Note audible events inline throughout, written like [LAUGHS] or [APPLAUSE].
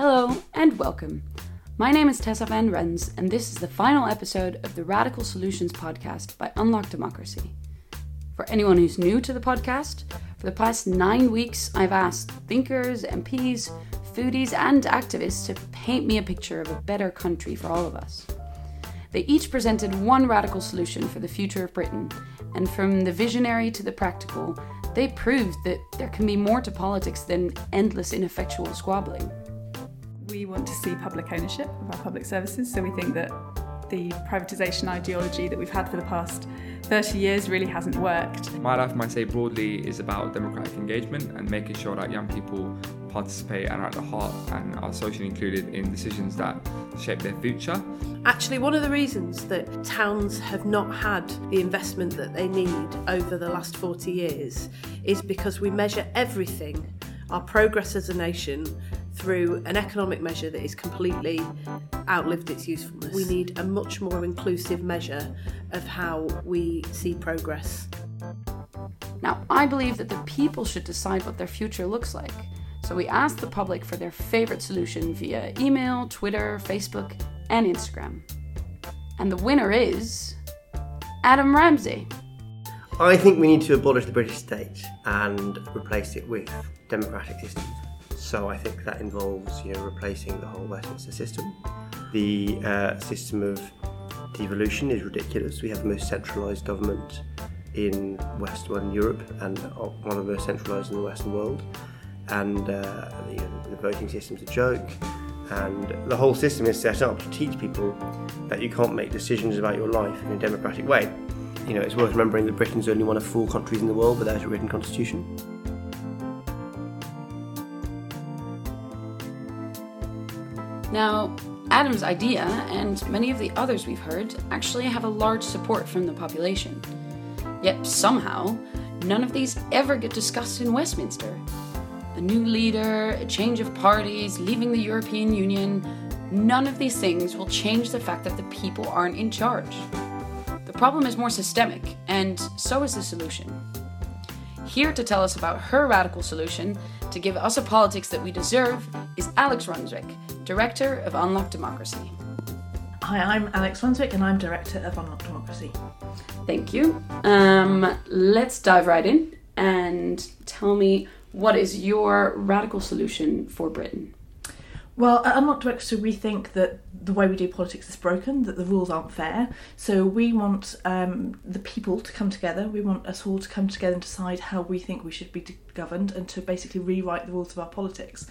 Hello and welcome. My name is Tessa Van Rens, and this is the final episode of the Radical Solutions podcast by Unlock Democracy. For anyone who's new to the podcast, for the past nine weeks, I've asked thinkers, MPs, foodies, and activists to paint me a picture of a better country for all of us. They each presented one radical solution for the future of Britain, and from the visionary to the practical, they proved that there can be more to politics than endless ineffectual squabbling. We want to see public ownership of our public services, so we think that the privatisation ideology that we've had for the past 30 years really hasn't worked. My Life, My Say broadly is about democratic engagement and making sure that young people participate and are at the heart and are socially included in decisions that shape their future. Actually, one of the reasons that towns have not had the investment that they need over the last 40 years is because we measure everything, our progress as a nation, through an economic measure that is completely outlived its usefulness. We need a much more inclusive measure of how we see progress. Now, I believe that the people should decide what their future looks like. So we asked the public for their favourite solution via email, Twitter, Facebook, and Instagram. And the winner is Adam Ramsay. I think we need to abolish the British state and replace it with democratic systems. So I think that involves, you know, replacing the whole Westminster system. The uh, system of devolution is ridiculous. We have the most centralised government in Western Europe and one of the most centralised in the Western world. And uh, the, the voting system's a joke. And the whole system is set up to teach people that you can't make decisions about your life in a democratic way. You know, it's worth remembering that Britain's only one of four countries in the world without a written constitution. Now, Adam's idea, and many of the others we've heard, actually have a large support from the population. Yet somehow, none of these ever get discussed in Westminster. A new leader, a change of parties, leaving the European Union, none of these things will change the fact that the people aren't in charge. The problem is more systemic, and so is the solution. Here to tell us about her radical solution to give us a politics that we deserve is Alex Runswick, Director of Unlock Democracy. Hi, I'm Alex Runswick and I'm Director of Unlock Democracy. Thank you. Um, let's dive right in and tell me what is your radical solution for Britain? Well, at Unlock Democracy, we think that the way we do politics is broken, that the rules aren't fair. So we want um, the people to come together. We want us all to come together and decide how we think we should be governed and to basically rewrite the rules of our politics.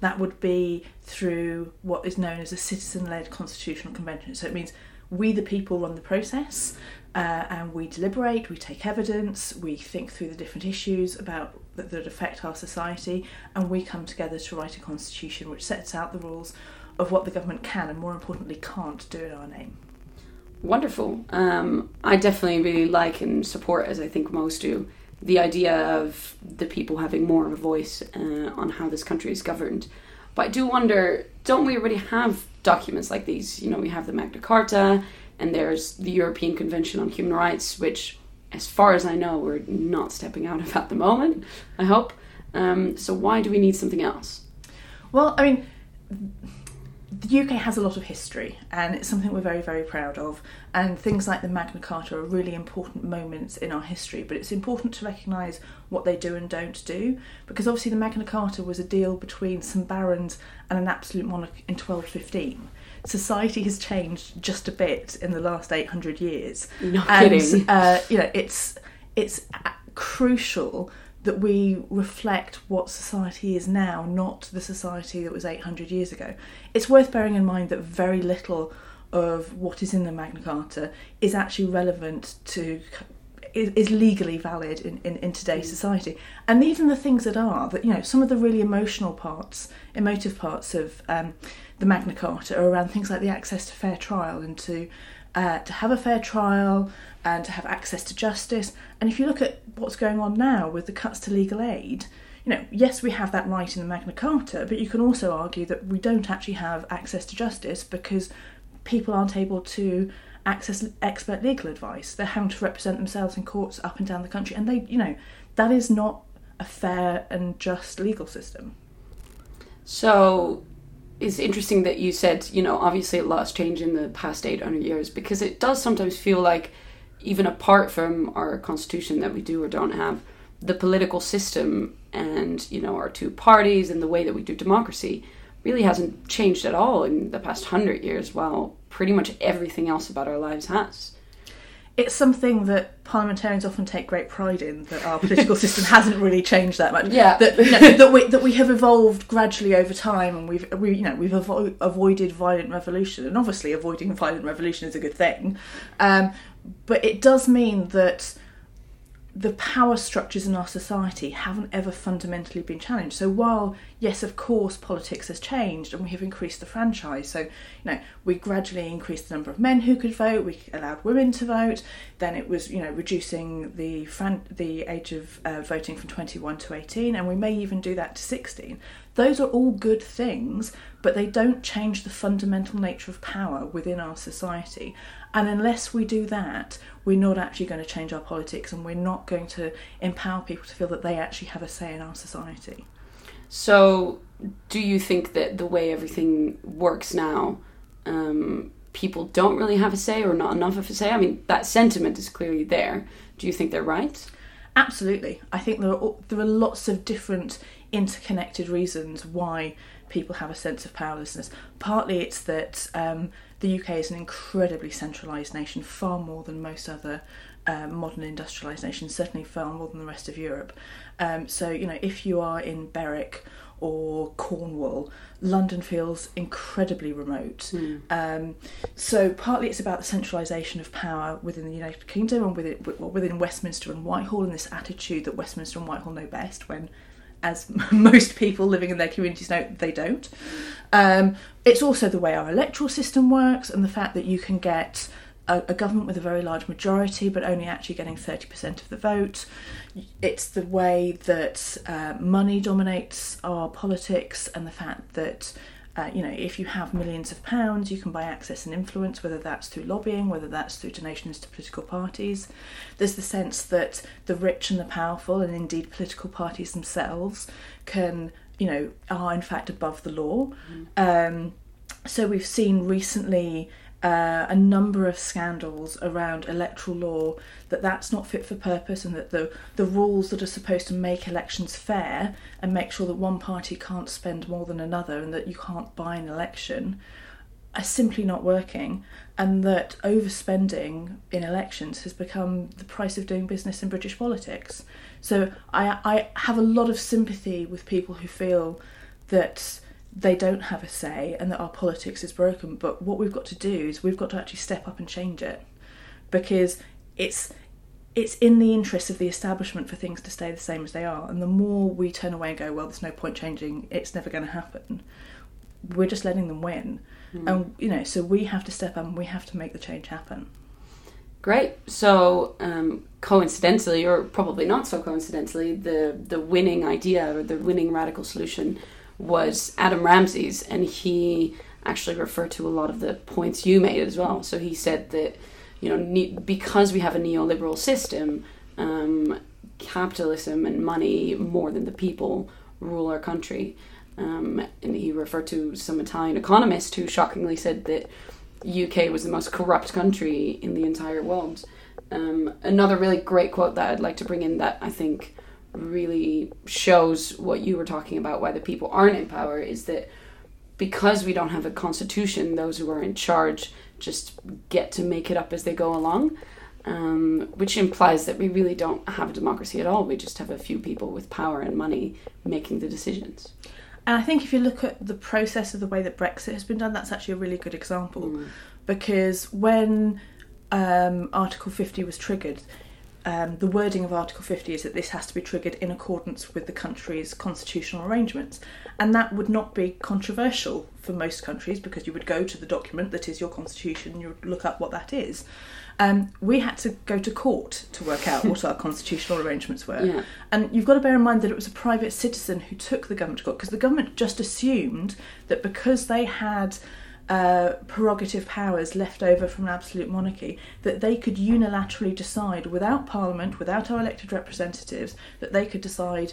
That would be through what is known as a citizen led constitutional convention. So it means we, the people, run the process uh, and we deliberate, we take evidence, we think through the different issues about that, that affect our society, and we come together to write a constitution which sets out the rules of what the government can and, more importantly, can't do in our name. Wonderful. Um, I definitely really like and support, as I think most do, the idea of the people having more of a voice uh, on how this country is governed. But I do wonder, don't we already have documents like these? You know, we have the Magna Carta, and there's the European Convention on Human Rights, which, as far as I know, we're not stepping out of at the moment. I hope. Um, so why do we need something else? Well, I mean the UK has a lot of history and it's something we're very, very proud of. And things like the Magna Carta are really important moments in our history, but it's important to recognise what they do and don't do because obviously the Magna Carta was a deal between some barons and an absolute monarch in 1215. Society has changed just a bit in the last 800 years. Not and, kidding. Uh, you know, it's, it's crucial that we reflect what society is now, not the society that was 800 years ago. It's worth bearing in mind that very little of what is in the Magna Carta is actually relevant to is legally valid in, in, in today's society and even the things that are that you know some of the really emotional parts emotive parts of um, the magna carta are around things like the access to fair trial and to uh, to have a fair trial and to have access to justice. And if you look at what's going on now with the cuts to legal aid, you know, yes, we have that right in the Magna Carta, but you can also argue that we don't actually have access to justice because people aren't able to access expert legal advice. They're having to represent themselves in courts up and down the country, and they, you know, that is not a fair and just legal system. So it's interesting that you said, you know, obviously a lot's changed in the past 800 years because it does sometimes feel like, even apart from our constitution that we do or don't have, the political system and, you know, our two parties and the way that we do democracy really hasn't changed at all in the past hundred years, while pretty much everything else about our lives has. It's something that parliamentarians often take great pride in that our political [LAUGHS] system hasn't really changed that much. Yeah. that, you know, that we that we have evolved gradually over time, and we've we you know we've avo- avoided violent revolution, and obviously avoiding violent revolution is a good thing, um, but it does mean that the power structures in our society haven't ever fundamentally been challenged. So while yes, of course, politics has changed and we have increased the franchise. So you know we gradually increased the number of men who could vote. We allowed women to vote. Then it was you know reducing the fran- the age of uh, voting from 21 to 18, and we may even do that to 16. Those are all good things, but they don't change the fundamental nature of power within our society. And unless we do that, we're not actually going to change our politics and we're not going to empower people to feel that they actually have a say in our society. So, do you think that the way everything works now, um, people don't really have a say or not enough of a say? I mean, that sentiment is clearly there. Do you think they're right? Absolutely. I think there are, there are lots of different interconnected reasons why people have a sense of powerlessness. Partly it's that um, the UK is an incredibly centralised nation, far more than most other uh, modern industrialised nations, certainly far more than the rest of Europe. Um, so, you know, if you are in Berwick or Cornwall, London feels incredibly remote. Um, so partly it's about the centralisation of power within the United Kingdom and within, within Westminster and Whitehall, and this attitude that Westminster and Whitehall know best when as [LAUGHS] most people living in their communities know, they don't. Um, it's also the way our electoral system works and the fact that you can get a, a government with a very large majority but only actually getting 30% of the vote. It's the way that uh, money dominates our politics and the fact that uh, you know, if you have millions of pounds, you can buy access and influence, whether that's through lobbying, whether that's through donations to political parties. There's the sense that the rich and the powerful, and indeed political parties themselves, can, you know, are in fact above the law. Um, so we've seen recently uh, a number of scandals around electoral law that that's not fit for purpose and that the the rules that are supposed to make elections fair and make sure that one party can't spend more than another and that you can't buy an election are simply not working and that overspending in elections has become the price of doing business in British politics. So I, I have a lot of sympathy with people who feel that they don't have a say and that our politics is broken. But what we've got to do is we've got to actually step up and change it because it's it's in the interest of the establishment for things to stay the same as they are. And the more we turn away and go, well, there's no point changing, it's never going to happen. We're just letting them win, and you know, so we have to step up and we have to make the change happen. Great. So, um, coincidentally, or probably not so coincidentally, the the winning idea or the winning radical solution was Adam Ramsay's, and he actually referred to a lot of the points you made as well. So he said that you know ne- because we have a neoliberal system, um, capitalism and money more than the people rule our country. Um, and he referred to some Italian economist who shockingly said that UK was the most corrupt country in the entire world. Um, another really great quote that I'd like to bring in that I think really shows what you were talking about why the people aren't in power is that because we don't have a constitution, those who are in charge just get to make it up as they go along, um, which implies that we really don't have a democracy at all. We just have a few people with power and money making the decisions. And I think if you look at the process of the way that Brexit has been done, that's actually a really good example. Because when um, Article 50 was triggered, um, the wording of Article 50 is that this has to be triggered in accordance with the country's constitutional arrangements. And that would not be controversial for most countries because you would go to the document that is your constitution and you would look up what that is. Um, we had to go to court to work out what our [LAUGHS] constitutional arrangements were. Yeah. And you've got to bear in mind that it was a private citizen who took the government to court because the government just assumed that because they had uh, prerogative powers left over from an absolute monarchy, that they could unilaterally decide without Parliament, without our elected representatives, that they could decide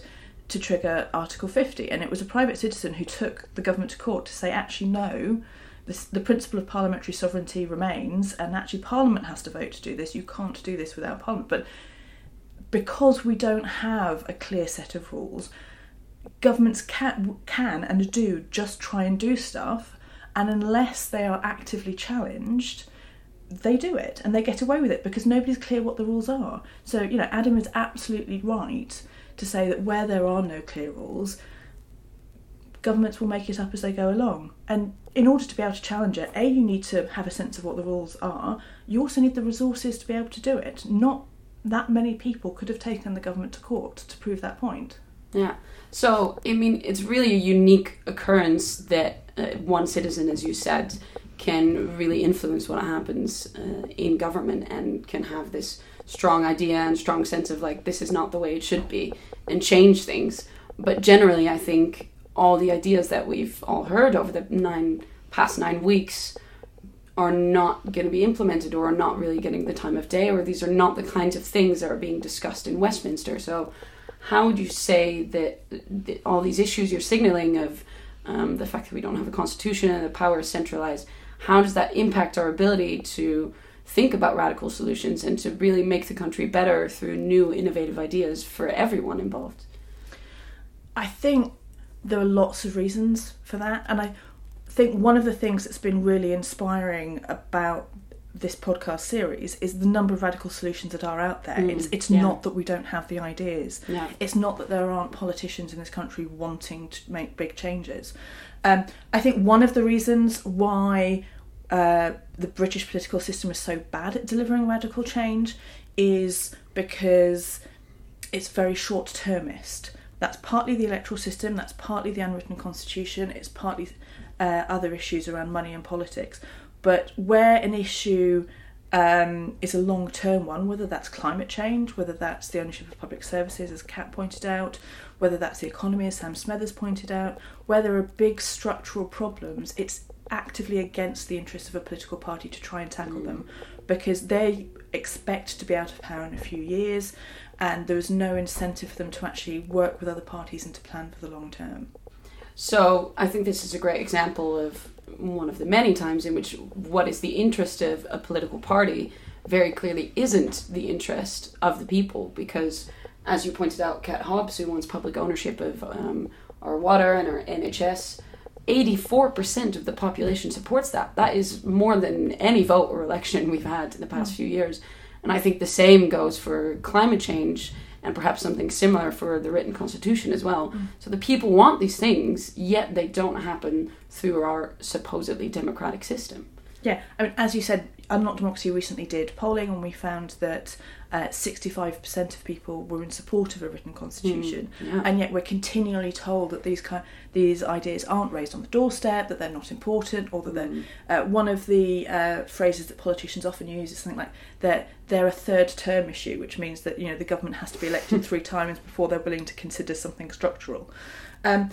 to trigger Article 50. And it was a private citizen who took the government to court to say, actually, no, this, the principle of parliamentary sovereignty remains, and actually, Parliament has to vote to do this. You can't do this without Parliament. But because we don't have a clear set of rules, governments can, can and do just try and do stuff, and unless they are actively challenged, they do it and they get away with it because nobody's clear what the rules are. So, you know, Adam is absolutely right to say that where there are no clear rules, governments will make it up as they go along. And in order to be able to challenge it, A, you need to have a sense of what the rules are. You also need the resources to be able to do it. Not that many people could have taken the government to court to prove that point. Yeah. So, I mean, it's really a unique occurrence that uh, one citizen, as you said, can really influence what happens uh, in government and can have this strong idea and strong sense of like this is not the way it should be and change things. But generally, I think all the ideas that we've all heard over the nine past nine weeks are not going to be implemented or are not really getting the time of day or these are not the kinds of things that are being discussed in Westminster. So, how would you say that, that all these issues you're signaling of um, the fact that we don't have a constitution and the power is centralized, how does that impact our ability to think about radical solutions and to really make the country better through new innovative ideas for everyone involved? I think there are lots of reasons for that, and I think one of the things that's been really inspiring about this podcast series is the number of radical solutions that are out there. Mm, it's it's yeah. not that we don't have the ideas. Yeah. It's not that there aren't politicians in this country wanting to make big changes. Um, I think one of the reasons why uh, the British political system is so bad at delivering radical change is because it's very short termist. That's partly the electoral system, that's partly the unwritten constitution, it's partly uh, other issues around money and politics. But where an issue um, is a long term one, whether that's climate change, whether that's the ownership of public services, as Kat pointed out, whether that's the economy, as Sam Smethers pointed out, where there are big structural problems, it's actively against the interests of a political party to try and tackle them because they expect to be out of power in a few years and there is no incentive for them to actually work with other parties and to plan for the long term. So I think this is a great example of one of the many times in which what is the interest of a political party very clearly isn't the interest of the people because as you pointed out Kat Hobbs who wants public ownership of um, our water and our NHS 84% of the population supports that. That is more than any vote or election [LAUGHS] we've had in the past few years. And I think the same goes for climate change and perhaps something similar for the written constitution as well. Mm. So the people want these things, yet they don't happen through our supposedly democratic system. Yeah, I mean, as you said, Unlock Democracy recently did polling, and we found that uh, 65% of people were in support of a written constitution, yeah. and yet we're continually told that these kind, these ideas aren't raised on the doorstep, that they're not important, or that they're. Uh, one of the uh, phrases that politicians often use is something like they're they're a third term issue, which means that you know the government has to be elected [LAUGHS] three times before they're willing to consider something structural. Um,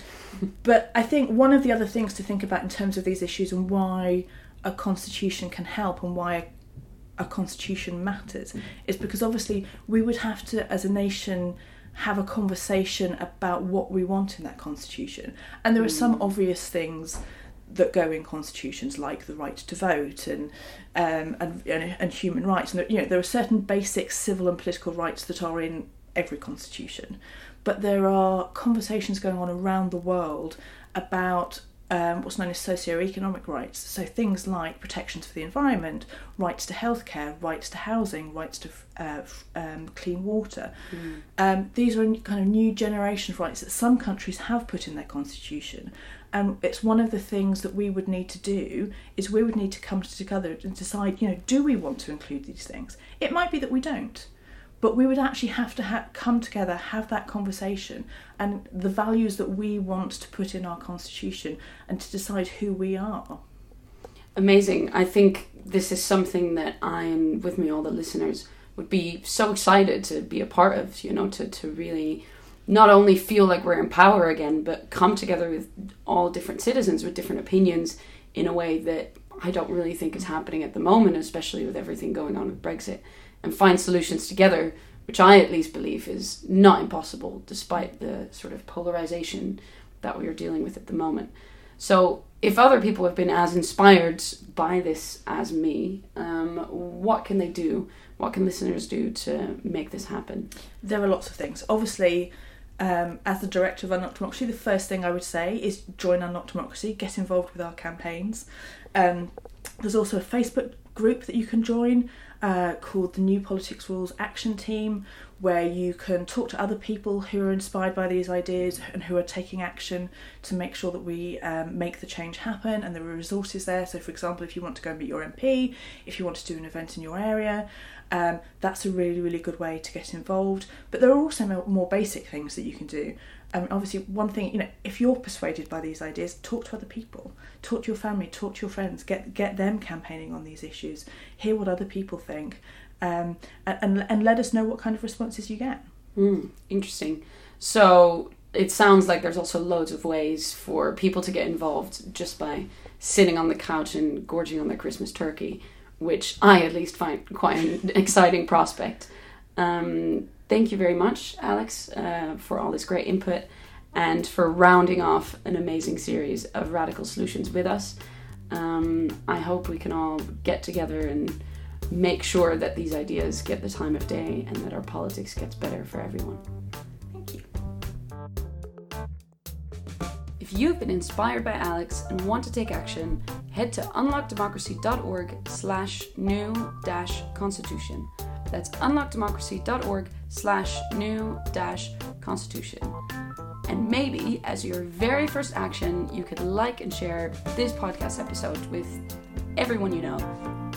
but I think one of the other things to think about in terms of these issues and why a constitution can help and why a constitution matters is because obviously we would have to, as a nation, have a conversation about what we want in that constitution. And there are some obvious things that go in constitutions, like the right to vote and um, and, and and human rights. And there, you know there are certain basic civil and political rights that are in every constitution, but there are conversations going on around the world about um, what's known as socio-economic rights. So things like protections for the environment, rights to healthcare, rights to housing, rights to uh, um, clean water. Um, these are kind of new generation of rights that some countries have put in their constitution. And it's one of the things that we would need to do is we would need to come together and decide, you know, do we want to include these things? It might be that we don't but we would actually have to ha- come together, have that conversation, and the values that we want to put in our constitution, and to decide who we are. Amazing. I think this is something that I and with me all the listeners would be so excited to be a part of, you know, to, to really not only feel like we're in power again, but come together with all different citizens with different opinions in a way that I don't really think is happening at the moment, especially with everything going on with Brexit, and find solutions together which I at least believe is not impossible despite the sort of polarization that we are dealing with at the moment. So, if other people have been as inspired by this as me, um, what can they do? What can listeners do to make this happen? There are lots of things. Obviously, um, as the director of Unlock Democracy, the first thing I would say is join Unlock Democracy, get involved with our campaigns. Um, there's also a Facebook group that you can join uh, called the New Politics Rules Action Team, where you can talk to other people who are inspired by these ideas and who are taking action to make sure that we um, make the change happen. And there are resources there. So, for example, if you want to go and meet your MP, if you want to do an event in your area, um, that's a really, really good way to get involved. But there are also more basic things that you can do. Um, obviously, one thing, you know, if you're persuaded by these ideas, talk to other people, talk to your family, talk to your friends, get get them campaigning on these issues, hear what other people think, um, and and let us know what kind of responses you get. Mm, interesting. So it sounds like there's also loads of ways for people to get involved just by sitting on the couch and gorging on their Christmas turkey which I at least find quite an [LAUGHS] exciting prospect. Um, thank you very much, Alex, uh, for all this great input and for rounding off an amazing series of radical solutions with us. Um, I hope we can all get together and make sure that these ideas get the time of day and that our politics gets better for everyone. Thank you. If you've been inspired by Alex and want to take action, head to unlockdemocracy.org slash new dash constitution. That's unlockdemocracy.org slash new dash constitution. And maybe as your very first action, you could like and share this podcast episode with everyone you know,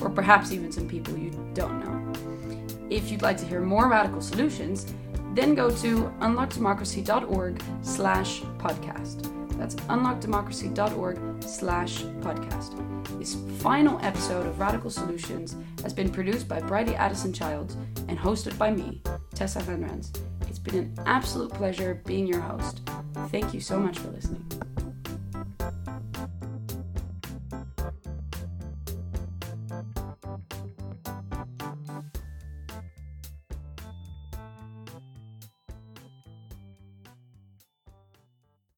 or perhaps even some people you don't know. If you'd like to hear more radical solutions, then go to unlockdemocracy.org slash podcast. That's unlockdemocracy.org slash podcast. This final episode of Radical Solutions has been produced by Bridie Addison Childs and hosted by me, Tessa Van Rens. It's been an absolute pleasure being your host. Thank you so much for listening.